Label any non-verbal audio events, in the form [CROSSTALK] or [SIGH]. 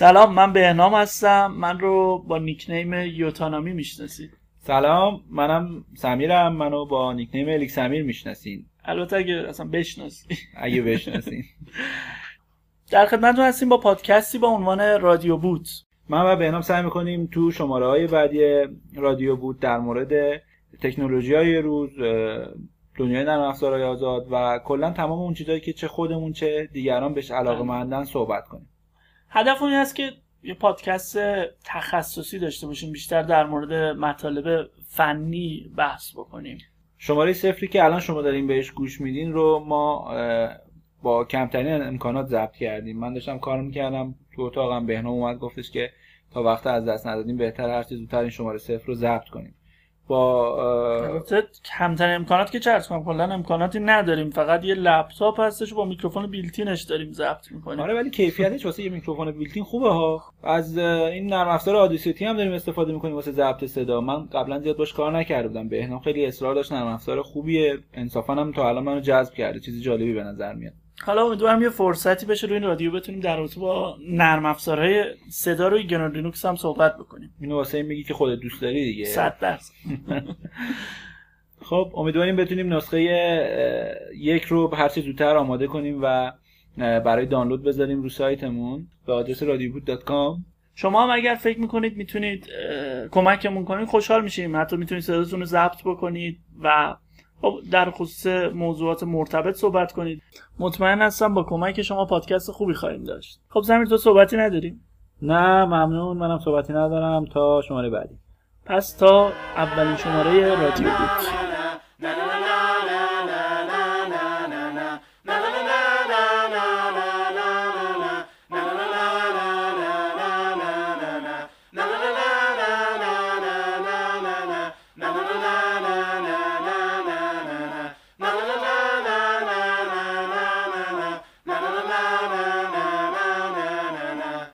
سلام من بهنام هستم. من رو با نیکنیم یوتانامی می‌شناسید. سلام منم سمیرم. منو با نیکنیم الیک سمیر می‌شناسین. البته اگه اصلا بشناسی اگه بشناسین. [LAUGHS] در خدمتتون هستیم با پادکستی با عنوان رادیو بوت. من و بهنام سعی می‌کنیم تو شماره های بعدی رادیو بود در مورد تکنولوژی های روز دنیای نرم افزارهای آزاد و کلا تمام اون چیزایی که چه خودمون چه دیگران بهش علاقه مندن صحبت کنیم. هدف اون است که یه پادکست تخصصی داشته باشیم بیشتر در مورد مطالب فنی بحث بکنیم. شماره صفری که الان شما دارین بهش گوش میدین رو ما با کمترین امکانات ضبط کردیم. من داشتم کار می‌کردم تو اتاقم بهنام اومد گفتش که تا وقت از دست ندادیم بهتره هر چی زودتر این شماره صفر رو ضبط کنیم. با کمترین امکانات که چه عرض کنم کلا امکاناتی نداریم. فقط یه لپتاپ هستش با میکروفون built-in ش داریم ضبط می‌کنیم. آره ولی کیفیتش واسه یه میکروفون built-in خوبه ها. از این نرم افزار Audacity هم داریم استفاده می‌کنیم واسه ضبط صدا. من قبلا زیاد باش کار نکرده بودم. بهنام خیلی اصرار داشت نرم افزار خوبیه. انصافا هم تا الان منو جذب کرده. چیزی جالبی به نظر میاد. حالا امیدوارم یه فرصتی بشه روی این رادیو بتونیم در رابطه با نرم افزارهای صدا روی گنو لینوکس هم صحبت بکنیم. اینو واسه این میگی که خودت دوست داری دیگه. 100 درصد. [LAUGHS] خب امیدواریم بتونیم نسخه یک رو هر چه زودتر آماده کنیم و برای دانلود بذاریم رو سایتمون به آدرس radioboot.com شما هم اگر فکر می‌کنید می‌تونید کمکمون کنید خوشحال میشیم. حتی می‌تونید صداتون رو ضبط بکنید و خب در خصوص موضوعات مرتبط صحبت کنید مطمئن هستم با کمک شما پادکست خوبی خواهیم داشت خب زمین تو صحبتی نداریم نه ممنون منم صحبتی ندارم تا شماره بعدی پس تا اولین شماره رادیو بود